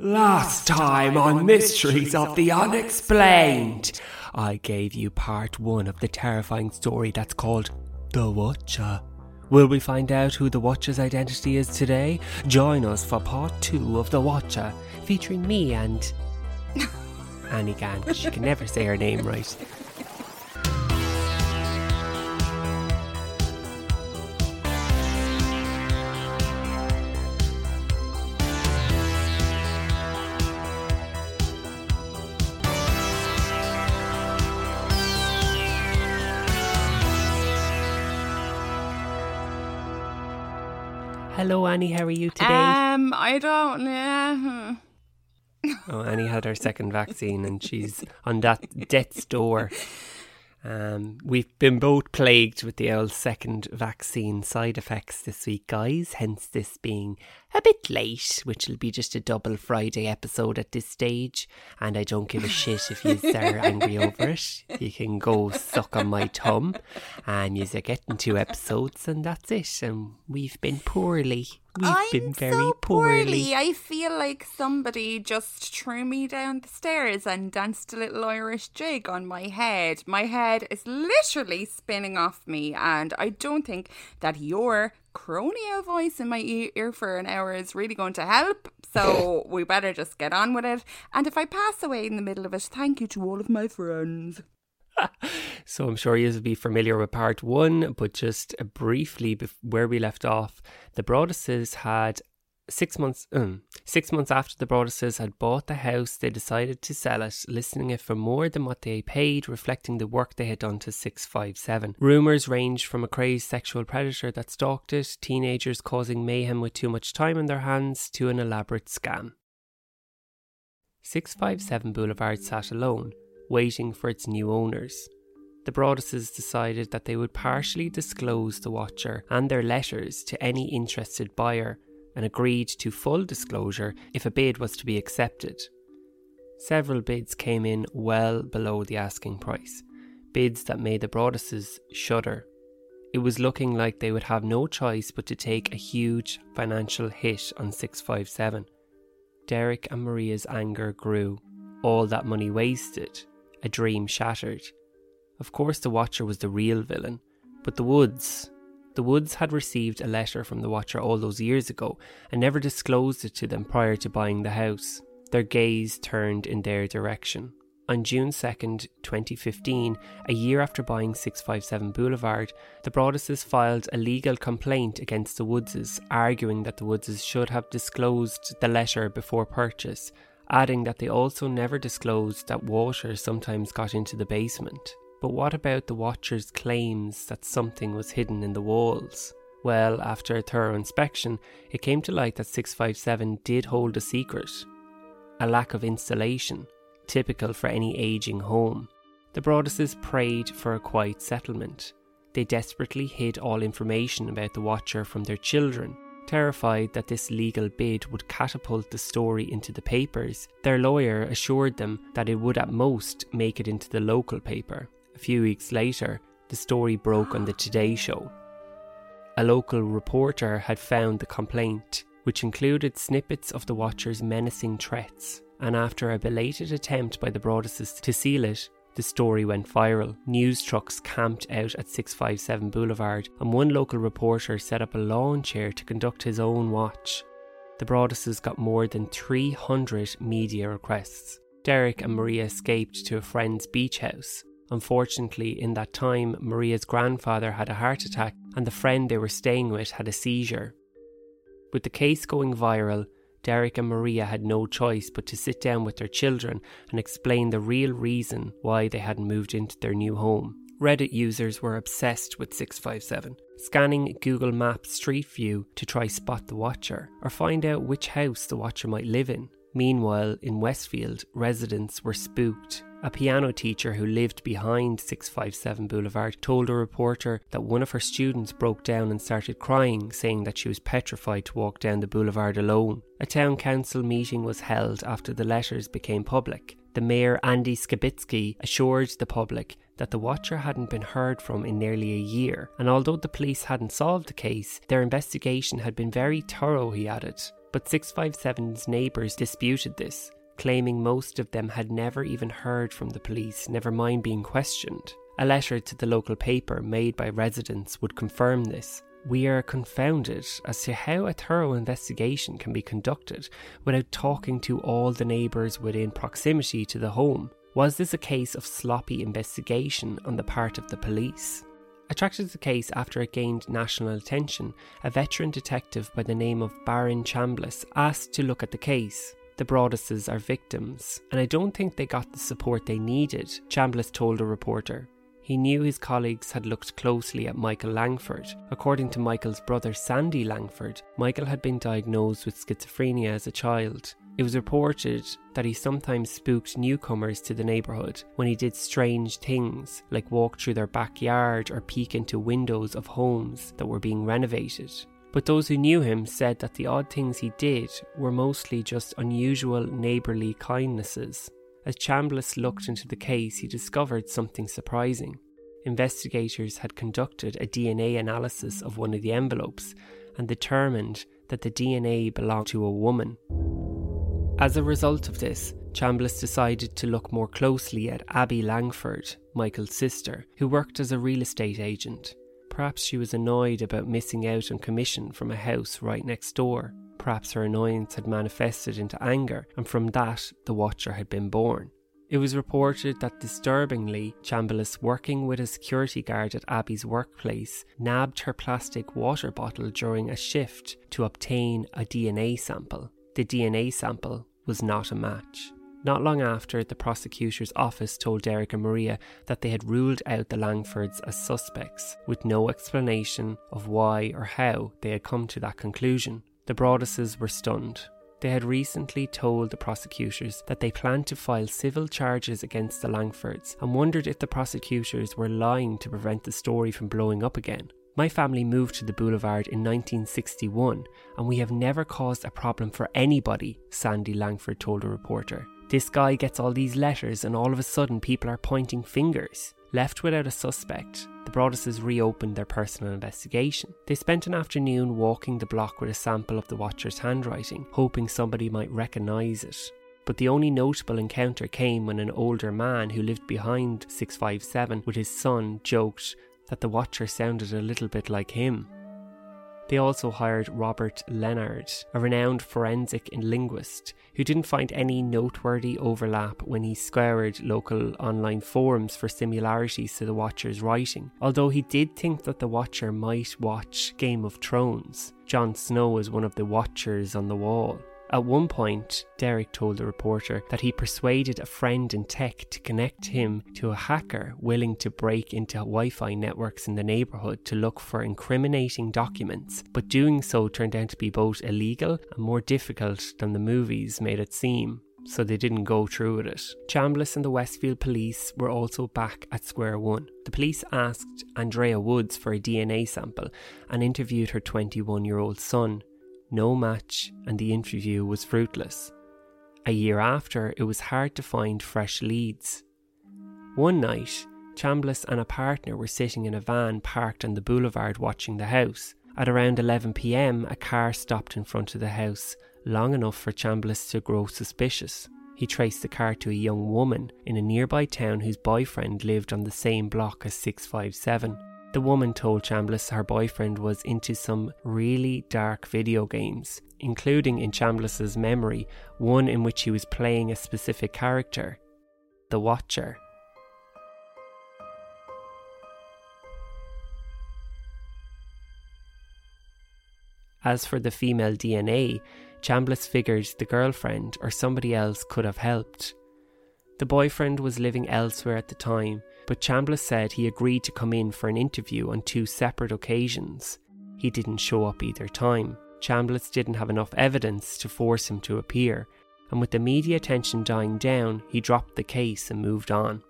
Last time on Mysteries of the Unexplained, I gave you part one of the terrifying story that's called The Watcher. Will we find out who the Watcher's identity is today? Join us for part two of The Watcher, featuring me and. Annie Gann, she can never say her name right. Hello, Annie, how are you today? Um, I don't know. Oh, Annie had her second vaccine and she's on that death's door. Um, we've been both plagued with the old second vaccine side effects this week, guys, hence this being a bit late, which will be just a double Friday episode at this stage. And I don't give a shit if you are angry over it. You can go suck on my thumb, and you're getting two episodes, and that's it. And we've been poorly. We've I'm been very so poorly. poorly. I feel like somebody just threw me down the stairs and danced a little Irish jig on my head. My head is literally spinning off me, and I don't think that your cronio voice in my ear for an hour is really going to help. So we better just get on with it. And if I pass away in the middle of it, thank you to all of my friends. So I'm sure you'll be familiar with part one, but just briefly where we left off, the Broadduses had six months. Um, six months after the Broadduses had bought the house, they decided to sell it, listing it for more than what they paid, reflecting the work they had done to six five seven. Rumors ranged from a crazed sexual predator that stalked it, teenagers causing mayhem with too much time on their hands, to an elaborate scam. 657 Boulevard sat alone, waiting for its new owners. The Broadduses decided that they would partially disclose the Watcher and their letters to any interested buyer and agreed to full disclosure if a bid was to be accepted. Several bids came in well below the asking price, bids that made the Broadduses shudder. It was looking like they would have no choice but to take a huge financial hit on 657. Derek and Maria's anger grew. All that money wasted, a dream shattered. Of course, the Watcher was the real villain, but the Woods. The Woods had received a letter from the Watcher all those years ago and never disclosed it to them prior to buying the house. Their gaze turned in their direction. On June 2nd, 2015, a year after buying 657 Boulevard, the Broadduses filed a legal complaint against the Woodses, arguing that the Woodses should have disclosed the letter before purchase, adding that they also never disclosed that water sometimes got into the basement. But what about the Watcher's claims that something was hidden in the walls? Well, after a thorough inspection, it came to light that 657 did hold a secret a lack of insulation, typical for any aging home. The Broadduses prayed for a quiet settlement. They desperately hid all information about the Watcher from their children. Terrified that this legal bid would catapult the story into the papers, their lawyer assured them that it would at most make it into the local paper. A few weeks later, the story broke on the Today Show. A local reporter had found the complaint, which included snippets of the Watcher's menacing threats, and after a belated attempt by the Broadduses to seal it, the story went viral. News trucks camped out at 657 Boulevard, and one local reporter set up a lawn chair to conduct his own watch. The Broadduses got more than 300 media requests. Derek and Maria escaped to a friend's beach house. Unfortunately, in that time, Maria's grandfather had a heart attack and the friend they were staying with had a seizure. With the case going viral, Derek and Maria had no choice but to sit down with their children and explain the real reason why they hadn't moved into their new home. Reddit users were obsessed with 657, scanning Google Maps Street View to try spot the watcher or find out which house the watcher might live in. Meanwhile, in Westfield, residents were spooked a piano teacher who lived behind 657 Boulevard told a reporter that one of her students broke down and started crying, saying that she was petrified to walk down the boulevard alone. A town council meeting was held after the letters became public. The mayor, Andy Skibitsky, assured the public that the watcher hadn't been heard from in nearly a year, and although the police hadn't solved the case, their investigation had been very thorough, he added. But 657's neighbours disputed this claiming most of them had never even heard from the police, never mind being questioned. A letter to the local paper made by residents would confirm this. We are confounded as to how a thorough investigation can be conducted without talking to all the neighbours within proximity to the home. Was this a case of sloppy investigation on the part of the police? Attracted to the case after it gained national attention, a veteran detective by the name of Baron Chambliss asked to look at the case. The Broadduses are victims, and I don't think they got the support they needed, Chambliss told a reporter. He knew his colleagues had looked closely at Michael Langford. According to Michael's brother Sandy Langford, Michael had been diagnosed with schizophrenia as a child. It was reported that he sometimes spooked newcomers to the neighbourhood when he did strange things, like walk through their backyard or peek into windows of homes that were being renovated. But those who knew him said that the odd things he did were mostly just unusual neighbourly kindnesses. As Chambliss looked into the case, he discovered something surprising. Investigators had conducted a DNA analysis of one of the envelopes and determined that the DNA belonged to a woman. As a result of this, Chambliss decided to look more closely at Abby Langford, Michael's sister, who worked as a real estate agent. Perhaps she was annoyed about missing out on commission from a house right next door. Perhaps her annoyance had manifested into anger, and from that, the Watcher had been born. It was reported that disturbingly, Chambliss, working with a security guard at Abby's workplace, nabbed her plastic water bottle during a shift to obtain a DNA sample. The DNA sample was not a match. Not long after, the prosecutor's office told Derek and Maria that they had ruled out the Langfords as suspects, with no explanation of why or how they had come to that conclusion. The Broadduses were stunned. They had recently told the prosecutors that they planned to file civil charges against the Langfords and wondered if the prosecutors were lying to prevent the story from blowing up again. My family moved to the boulevard in 1961 and we have never caused a problem for anybody, Sandy Langford told a reporter. This guy gets all these letters, and all of a sudden, people are pointing fingers. Left without a suspect, the Broadduses reopened their personal investigation. They spent an afternoon walking the block with a sample of the Watcher's handwriting, hoping somebody might recognise it. But the only notable encounter came when an older man who lived behind 657 with his son joked that the Watcher sounded a little bit like him. They also hired Robert Leonard, a renowned forensic linguist, who didn't find any noteworthy overlap when he scoured local online forums for similarities to the Watcher's writing, although he did think that the Watcher might watch Game of Thrones. Jon Snow is one of the Watchers on the wall. At one point, Derek told the reporter that he persuaded a friend in tech to connect him to a hacker willing to break into Wi Fi networks in the neighbourhood to look for incriminating documents, but doing so turned out to be both illegal and more difficult than the movies made it seem so they didn't go through with it. Chambliss and the Westfield police were also back at square one. The police asked Andrea Woods for a DNA sample and interviewed her 21 year old son, no match, and the interview was fruitless. A year after, it was hard to find fresh leads. One night, Chambliss and a partner were sitting in a van parked on the boulevard watching the house. At around 11 pm, a car stopped in front of the house, long enough for Chambliss to grow suspicious. He traced the car to a young woman in a nearby town whose boyfriend lived on the same block as 657. The woman told Chambliss her boyfriend was into some really dark video games. including in Chambliss's memory one in which he was playing a specific character, the Watcher. As for the female DNA, Chambliss figured the girlfriend or somebody else could have helped. The boyfriend was living elsewhere at the time, but Chambliss said he agreed to come in for an interview on two separate occasions. He didn't show up either time. Chambliss didn't have enough evidence to force him to appear, and with the media attention dying down, he dropped the case and moved on.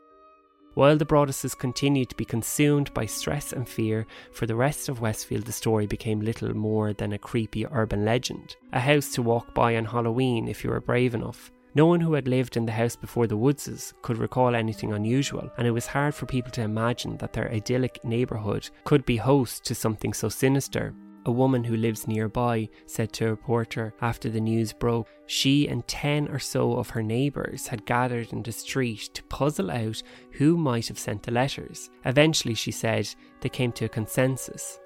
While the Broadduses continued to be consumed by stress and fear, for the rest of Westfield the story became little more than a creepy urban legend. A house to walk by on Halloween if you were brave enough. No one who had lived in the house before the Woodses could recall anything unusual, and it was hard for people to imagine that their idyllic neighbourhood could be host to something so sinister. A woman who lives nearby said to a reporter after the news broke she and 10 or so of her neighbours had gathered in the street to puzzle out who might have sent the letters. Eventually, she said, they came to a consensus.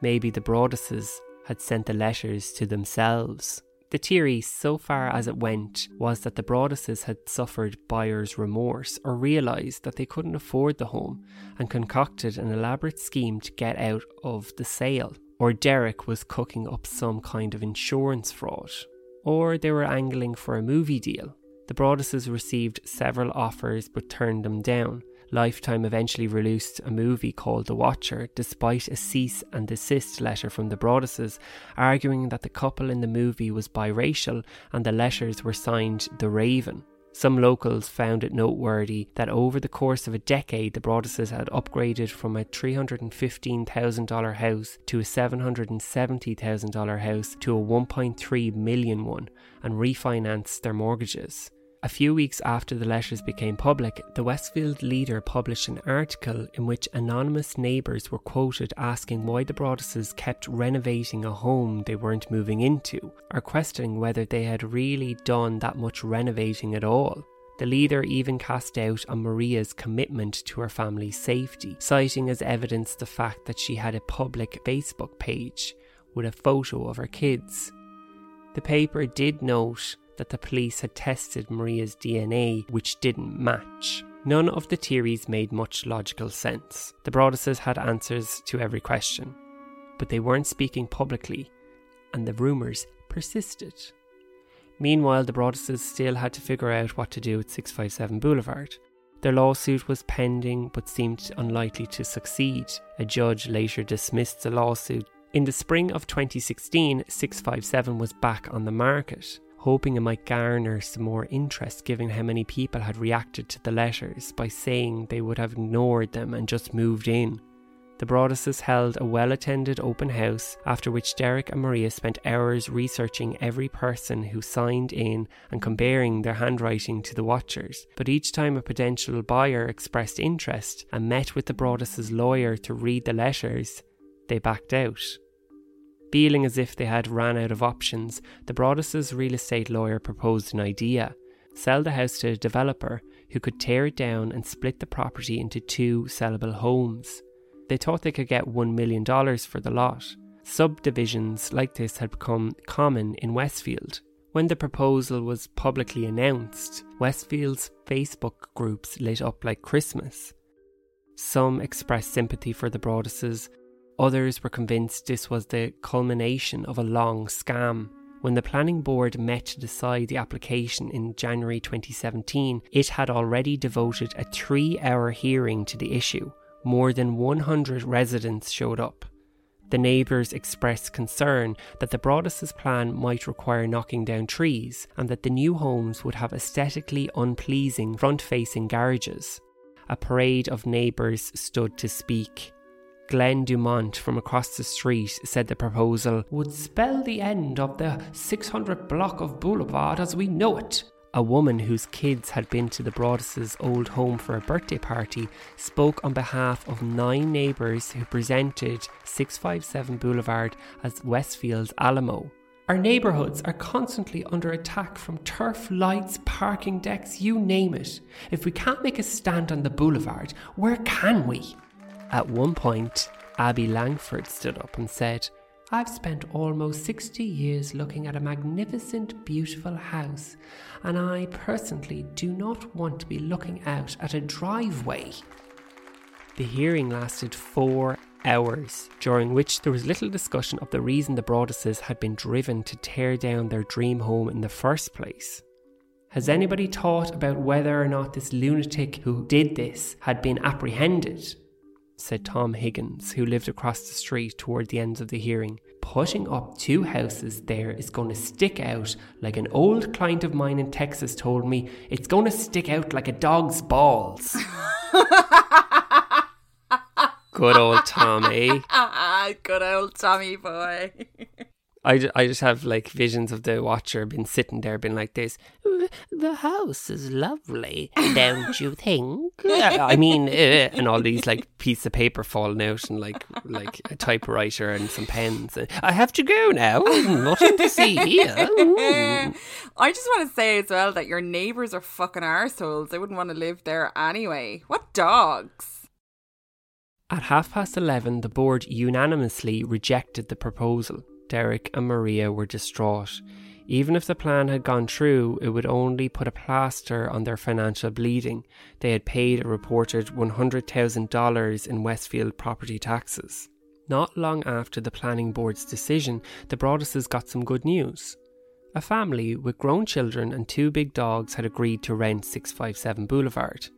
Maybe the Broadduses had sent the letters to themselves. The theory, so far as it went, was that the Broadduses had suffered buyer's remorse or realised that they couldn't afford the home and concocted an elaborate scheme to get out of the sale or Derek was cooking up some kind of insurance fraud, or they were angling for a movie deal. The Broadduses received several offers but turned them down. Lifetime eventually released a movie called The Watcher, despite a cease and desist letter from the Broadduses, arguing that the couple in the movie was biracial and the letters were signed The Raven. Some locals found it noteworthy that over the course of a decade, the Broadduses had upgraded from a $315,000 house to a $770,000 house to a 1.3 million one and refinanced their mortgages. A few weeks after the letters became public, the Westfield Leader published an article in which anonymous neighbours were quoted asking why the Broadduses kept renovating a home they weren't moving into, or questioning whether they had really done that much renovating at all. The leader even cast doubt on Maria's commitment to her family's safety, citing as evidence the fact that she had a public Facebook page with a photo of her kids. The paper did note that the police had tested Maria's DNA, which didn't match. None of the theories made much logical sense. The Broadduses had answers to every question, but they weren't speaking publicly, and the rumours persisted. Meanwhile, the Broadduses still had to figure out what to do with 657 Boulevard. Their lawsuit was pending but seemed unlikely to succeed. A judge later dismissed the lawsuit. In the spring of 2016, 657 was back on the market hoping it might garner some more interest given how many people had reacted to the letters by saying they would have ignored them and just moved in. The Broadduses held a well attended open house, after which Derek and Maria spent hours researching every person who signed in and comparing their handwriting to the Watchers. But each time a potential buyer expressed interest and met with the Broadduses' lawyer to read the letters, they backed out. Feeling as if they had ran out of options, the Broadduses' real estate lawyer proposed an idea sell the house to a developer who could tear it down and split the property into two sellable homes. They thought they could get $1 million for the lot. Subdivisions like this had become common in Westfield. When the proposal was publicly announced, Westfield's Facebook groups lit up like Christmas. Some expressed sympathy for the Broadduses, Others were convinced this was the culmination of a long scam. When the planning board met to decide the application in January 2017, it had already devoted a three hour hearing to the issue. More than 100 residents showed up. The neighbours expressed concern that the Broadduses' plan might require knocking down trees and that the new homes would have aesthetically unpleasing front facing garages. A parade of neighbours stood to speak. Glenn Dumont from across the street said the proposal would spell the end of the 600 block of Boulevard as we know it. A woman whose kids had been to the Broadduses' old home for a birthday party spoke on behalf of nine neighbours who presented 657 Boulevard as Westfield's Alamo. Our neighbourhoods are constantly under attack from turf, lights, parking decks, you name it. If we can't make a stand on the boulevard, where can we? At one point, Abby Langford stood up and said, I've spent almost 60 years looking at a magnificent, beautiful house, and I personally do not want to be looking out at a driveway. The hearing lasted four hours, during which there was little discussion of the reason the Broadduses had been driven to tear down their dream home in the first place. Has anybody thought about whether or not this lunatic who did this had been apprehended? Said Tom Higgins, who lived across the street toward the end of the hearing. Putting up two houses there is going to stick out like an old client of mine in Texas told me, it's going to stick out like a dog's balls. Good old Tommy. Good old Tommy boy. I, I just have like visions of the watcher been sitting there been like this the house is lovely don't you think? I mean uh, and all these like pieces of paper falling out and like like a typewriter and some pens. I have to go now. Nothing to see here i just want to say as well that your neighbours are fucking arseholes. I wouldn't want to live there anyway. What dogs? At half past 11 the board unanimously rejected the proposal Derek and Maria were distraught. Even if the plan had gone through, it would only put a plaster on their financial bleeding. They had paid a reported $100,000 in Westfield property taxes. Not long after the planning board's decision, the Broadduses got some good news. A family with grown children and two big dogs had agreed to rent 657 Boulevard.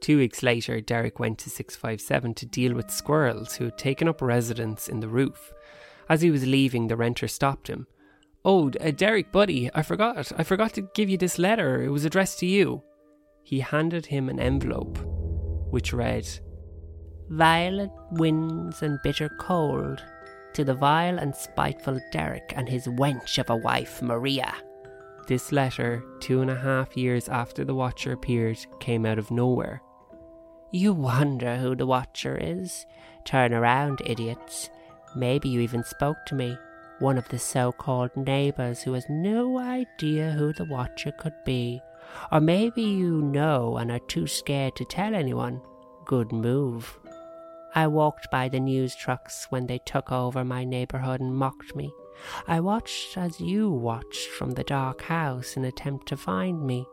Two weeks later, Derek went to 657 to deal with squirrels who had taken up residence in the roof. As he was leaving, the renter stopped him. Oh, uh, Derek, buddy, I forgot. I forgot to give you this letter. It was addressed to you. He handed him an envelope, which read Violent winds and bitter cold to the vile and spiteful Derek and his wench of a wife, Maria. This letter, two and a half years after the Watcher appeared, came out of nowhere. You wonder who the Watcher is? Turn around, idiots. Maybe you even spoke to me, one of the so called neighbours who has no idea who the watcher could be. Or maybe you know and are too scared to tell anyone. Good move. I walked by the news trucks when they took over my neighbourhood and mocked me. I watched as you watched from the dark house in attempt to find me.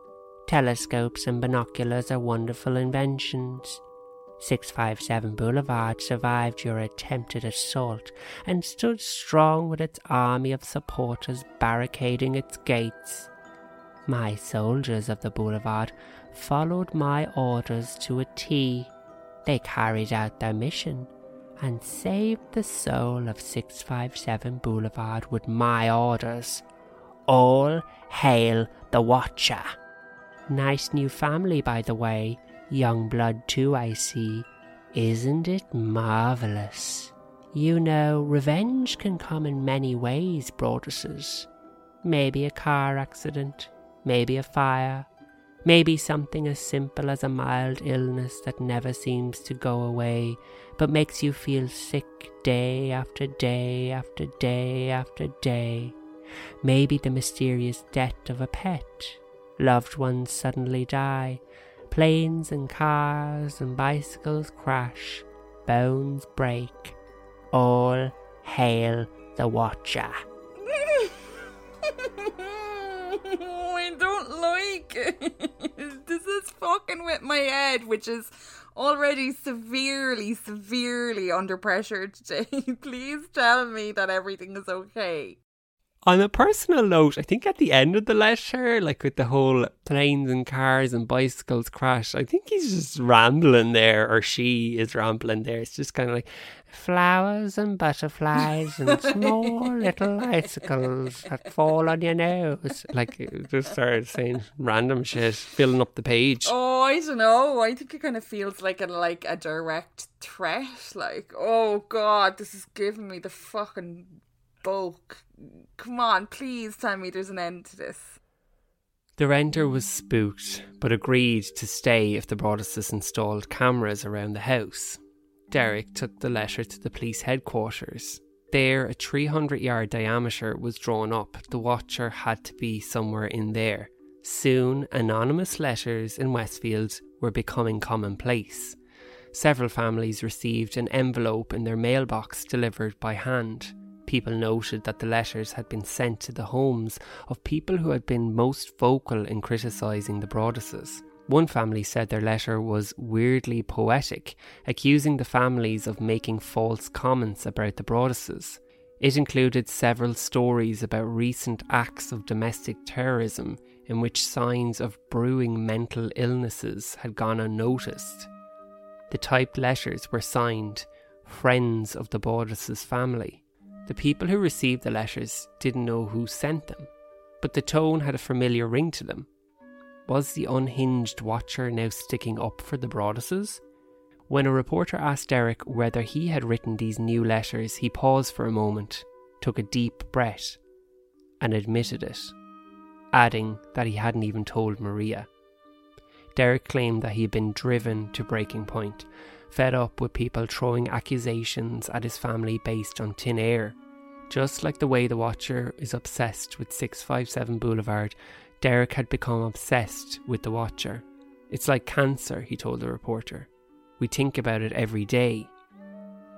Telescopes and binoculars are wonderful inventions. 657 Boulevard survived your attempted assault and stood strong with its army of supporters barricading its gates. My soldiers of the boulevard followed my orders to a T. They carried out their mission and saved the soul of 657 Boulevard with my orders. All hail the Watcher! Nice new family, by the way Young blood, too, I see. Isn't it marvellous? You know, revenge can come in many ways, Broadduses. Maybe a car accident, maybe a fire, maybe something as simple as a mild illness that never seems to go away, but makes you feel sick day after day after day after day. Maybe the mysterious death of a pet. Loved ones suddenly die, Planes and cars and bicycles crash, bones break. All hail the Watcher. I don't like. This is fucking with my head, which is already severely, severely under pressure today. Please tell me that everything is okay. On a personal note, I think at the end of the letter, like with the whole planes and cars and bicycles crash, I think he's just rambling there, or she is rambling there. It's just kind of like flowers and butterflies and small little icicles that fall on your nose. Like, just started saying random shit, filling up the page. Oh, I don't know. I think it kind of feels like a like a direct threat. Like, oh god, this is giving me the fucking bulk. Come on, please tell me there's an end to this. The renter was spooked, but agreed to stay if the Broadduses installed cameras around the house. Derek took the letter to the police headquarters. There, a 300 yard diameter was drawn up. The watcher had to be somewhere in there. Soon, anonymous letters in Westfield were becoming commonplace. Several families received an envelope in their mailbox delivered by hand. People noted that the letters had been sent to the homes of people who had been most vocal in criticising the Broaddus's. One family said their letter was weirdly poetic, accusing the families of making false comments about the Broaddus's. It included several stories about recent acts of domestic terrorism in which signs of brewing mental illnesses had gone unnoticed. The typed letters were signed Friends of the Broaddus's family. The people who received the letters didn't know who sent them, but the tone had a familiar ring to them. Was the unhinged watcher now sticking up for the Broadduses? When a reporter asked Derek whether he had written these new letters, he paused for a moment, took a deep breath, and admitted it, adding that he hadn't even told Maria. Derek claimed that he had been driven to breaking point fed up with people throwing accusations at his family based on thin air. Just like the way the Watcher is obsessed with 657 Boulevard, Derek had become obsessed with the Watcher. It's like cancer, he told the reporter. We think about it every day.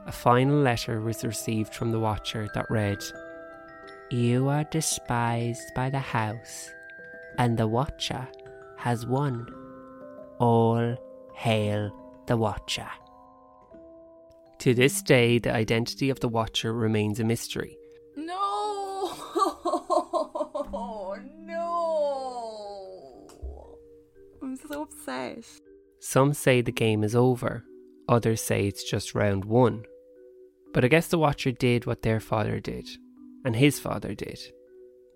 A final letter was received from the Watcher that read You are despised by the house, and the Watcher has won. All hail the Watcher. To this day, the identity of the Watcher remains a mystery. No! no! I'm so upset. Some say the game is over, others say it's just round one. But I guess the Watcher did what their father did, and his father did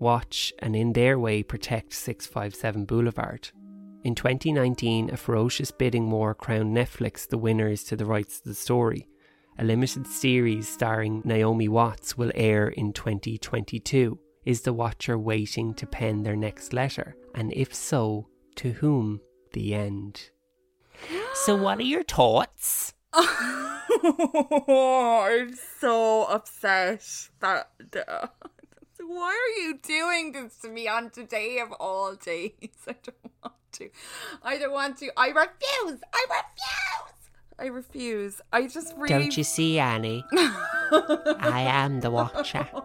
watch and in their way protect 657 Boulevard. In 2019, a ferocious bidding war crowned Netflix the winners to the rights to the story. A limited series starring Naomi Watts will air in 2022. Is the Watcher waiting to pen their next letter? And if so, to whom? The end. So, what are your thoughts? I'm so upset that. Why are you doing this to me on today of all days? I don't want to. I don't want to. I refuse. I refuse. I refuse. I just really. Don't you see, Annie? I am the Watcher.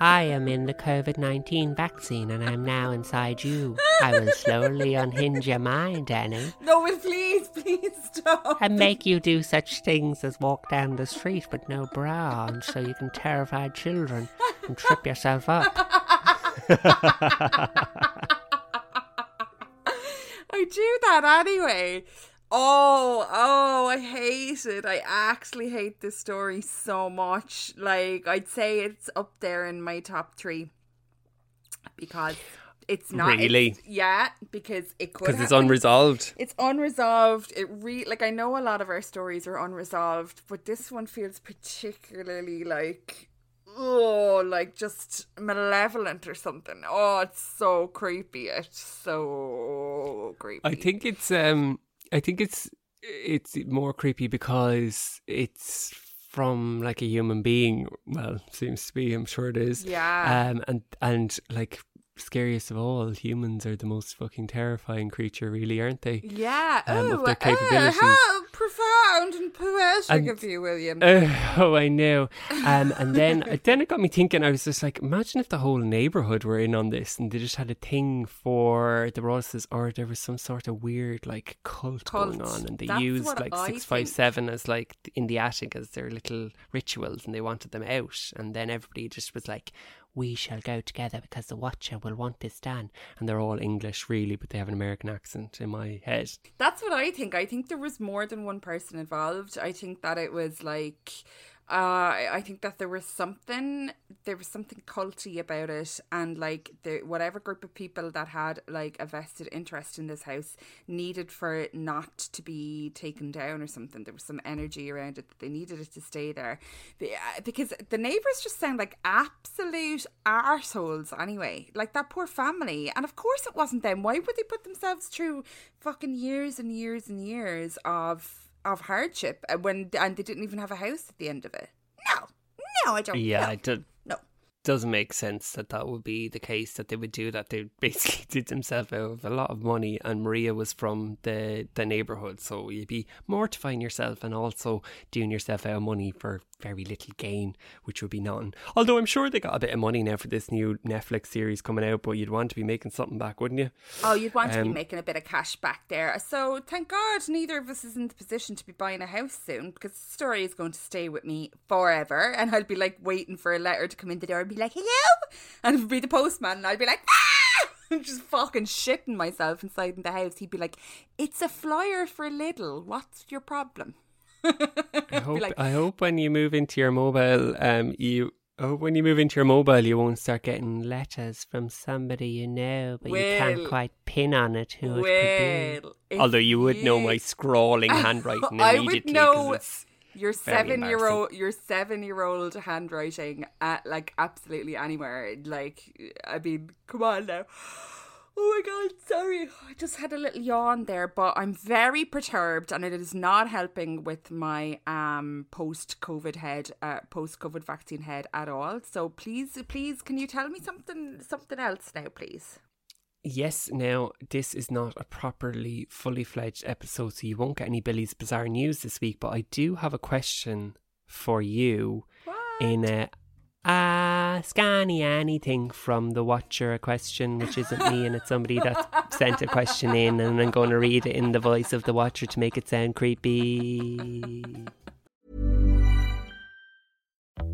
I am in the COVID 19 vaccine and I'm now inside you. I will slowly unhinge your mind, Annie. No, please, please stop. And make you do such things as walk down the street with no bra on so you can terrify children and trip yourself up. I do that anyway. Oh, oh, I hate it. I actually hate this story so much. Like, I'd say it's up there in my top three because it's not Really? it's- yeah, because it could Because it's unresolved. It's unresolved. It re like I know a lot of our stories are unresolved, but this one feels particularly like oh, like just malevolent or something. Oh, it's so creepy. It's so creepy. I think it's um I think it's it's more creepy because it's from like a human being. Well, seems to be, I'm sure it is. Yeah. Um and and like scariest of all, humans are the most fucking terrifying creature really, aren't they? Yeah. um, of oh, their uh, how profound and poetic And- of you, William. Uh, oh, I know. Um, and then then it got me thinking. I was just like, imagine if the whole neighborhood were in on this, and they just had a thing for the Rosses, or there was some sort of weird like cult, going on, and they That's used like I six five seven as like in the attic as their little rituals, and they wanted them out, and then everybody just was like. We shall go together because the Watcher will want this done. And they're all English, really, but they have an American accent in my head. That's what I think. I think there was more than one person involved. I think that it was like uh I think that there was something there was something culty about it and like the whatever group of people that had like a vested interest in this house needed for it not to be taken down or something. There was some energy around it that they needed it to stay there. Uh, Because the neighbours just sound like absolute arseholes anyway. Like that poor family. And of course it wasn't them. Why would they put themselves through fucking years and years and years of of hardship uh, when and they didn't even have a house at the end of it? No. No, I don't Yeah, no. I did. Doesn't make sense that that would be the case that they would do that. They basically did themselves out of a lot of money, and Maria was from the the neighborhood, so you'd be mortifying yourself and also doing yourself out of money for very little gain, which would be none. Although I'm sure they got a bit of money now for this new Netflix series coming out, but you'd want to be making something back, wouldn't you? Oh, you'd want to be Um, making a bit of cash back there. So thank God neither of us is in the position to be buying a house soon because the story is going to stay with me forever. And I'll be like waiting for a letter to come in the door be like, hello. And it would be the postman. And I'd be like, ah! I'm just fucking shitting myself inside in the house. He'd be like, it's a flyer for Lidl. What's your problem? I hope, I hope when you move into your mobile, um, you. I hope when you move into your mobile, you won't start getting letters from somebody you know, but you can't quite pin on it who it could be. Although you would know my scrawling handwriting I immediately. would know your seven year old your seven year old handwriting at like absolutely anywhere. Like I mean, come on now. Oh my god, sorry. I just had a little yawn there, but I'm very perturbed and it is not helping with my um post COVID head uh post COVID vaccine head at all. So please please can you tell me something something else now, please? Yes, now this is not a properly fully fledged episode, so you won't get any Billy's Bizarre News this week, but I do have a question for you in a uh, Ask Annie anything from the Watcher a question, which isn't me, and it's somebody that sent a question in, and I'm going to read it in the voice of the Watcher to make it sound creepy.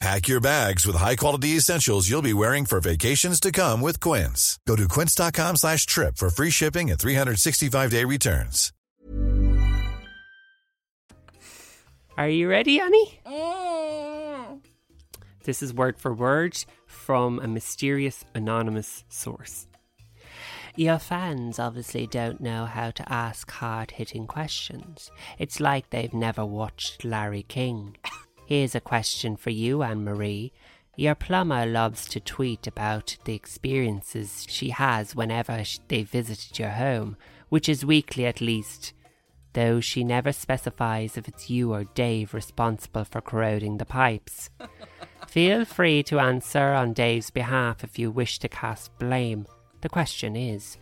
Pack your bags with high-quality essentials you'll be wearing for vacations to come with Quince. Go to quince.com slash trip for free shipping and 365-day returns. Are you ready, Annie? Mm. This is word for word from a mysterious anonymous source. Your fans obviously don't know how to ask hard hitting questions. It's like they've never watched Larry King. Here's a question for you, Anne Marie. Your plumber loves to tweet about the experiences she has whenever they visited your home, which is weekly at least, though she never specifies if it's you or Dave responsible for corroding the pipes. Feel free to answer on Dave's behalf if you wish to cast blame. The question is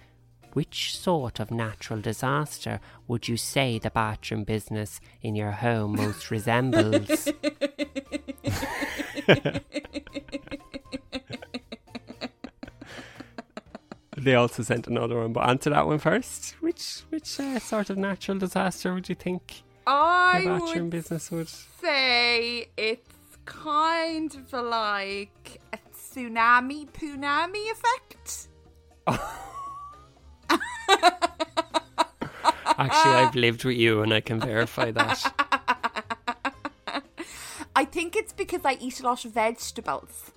which sort of natural disaster would you say the bathroom business in your home most resembles? they also sent another one, but answer that one first. Which which uh, sort of natural disaster would you think I your bathroom would business would? say it's kind of like a tsunami punami effect. Actually, I've lived with you, and I can verify that. I think it's because I eat a lot of vegetables.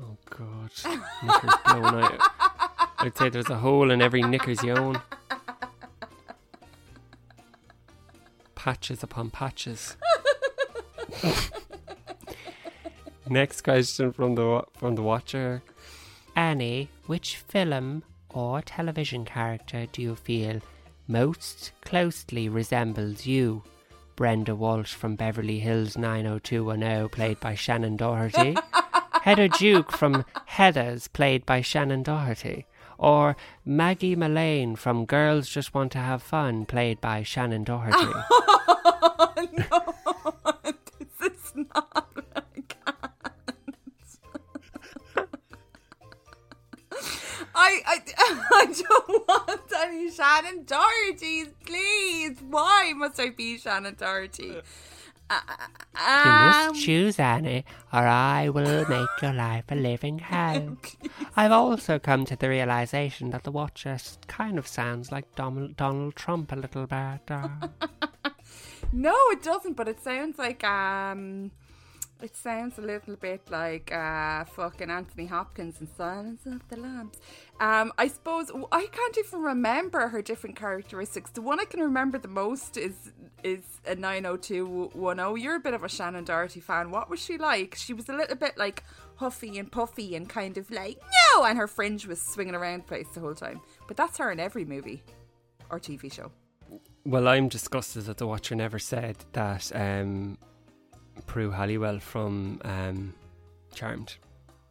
Oh God, knickers blown out. I'd say there's a hole in every knickers you own. Patches upon patches. Next question from the from the watcher. Annie, which film or television character do you feel most closely resembles you? Brenda Walsh from Beverly Hills 90210, played by Shannen Doherty. Heather Duke from Heathers, played by Shannen Doherty. Or Maggie Malene from Girls Just Want to Have Fun, played by Shannen Doherty. Oh no, this is not. I, I, I don't want any Shannen Doherty's, please. Why must I be Shannen Doherty? Uh, You um, must choose Annie, or I will make your life a living hell. I've also come to the realization that the Watcher s- kind of sounds like Donald, Donald Trump a little bit. uh. No, it doesn't. But it sounds like um, it sounds a little bit like uh, fucking Anthony Hopkins in Silence of the Lambs. Um, I suppose I can't even remember her different characteristics. The one I can remember the most is is a nine hundred two one zero. You're a bit of a Shannen Doherty fan. What was she like? She was a little bit like huffy and puffy and kind of like no, and her fringe was swinging around the place the whole time. But that's her in every movie or TV show. Well, I'm disgusted that the Watcher never said that um, Prue Halliwell from um, Charmed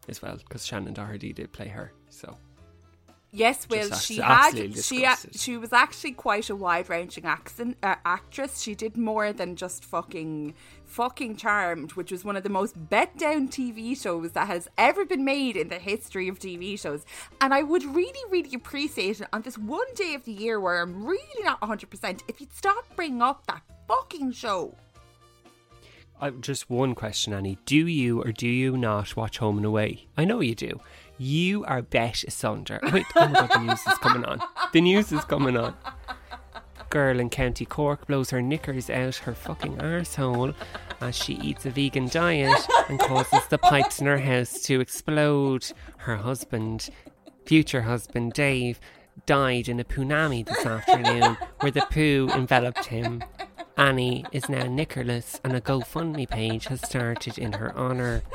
as well, because Shannen Doherty did play her. So Yes, well, Just She had she she was actually quite a wide-ranging accent uh, actress. She did more than just fucking fucking Charmed, which was one of the most bet down TV shows that has ever been made in the history of TV shows. And I would really, really appreciate it on this one day of the year where I'm really not 100% if you'd stop bringing up that fucking show. I, just one question, Annie. Do you or do you not watch Home and Away? I know you do. You are bet asunder. Wait, oh my god, the news is coming on. The news is coming on. Girl in County Cork blows her knickers out her fucking arsehole as she eats a vegan diet and causes the pipes in her house to explode. Her husband, future husband Dave, died in a punami this afternoon where the poo enveloped him. Annie is now knickerless and a GoFundMe page has started in her honour.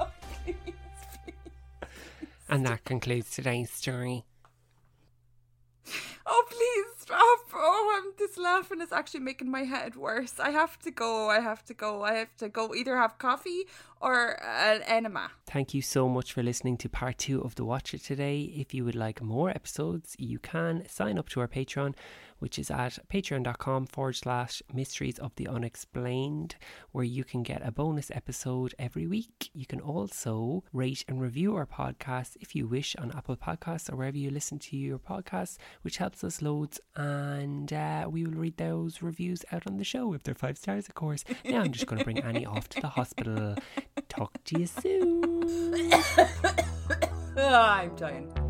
Oh, and that concludes today's story. Oh, please stop. Oh, I'm this laughing is actually making my head worse. I have to go. I have to go. I have to go either have coffee or an enema. Thank you so much for listening to part two of The Watcher today. If you would like more episodes, you can sign up to our Patreon, which is at patreon.com forward slash mysteries of the unexplained, where you can get a bonus episode every week. You can also rate and review our podcast if you wish on Apple Podcasts or wherever you listen to your podcasts, which helps us loads. And uh, we will read those reviews out on the show if they're five stars, of course. Now I'm just going to bring Annie off to the hospital. Talk to you soon. Ah, I'm dying.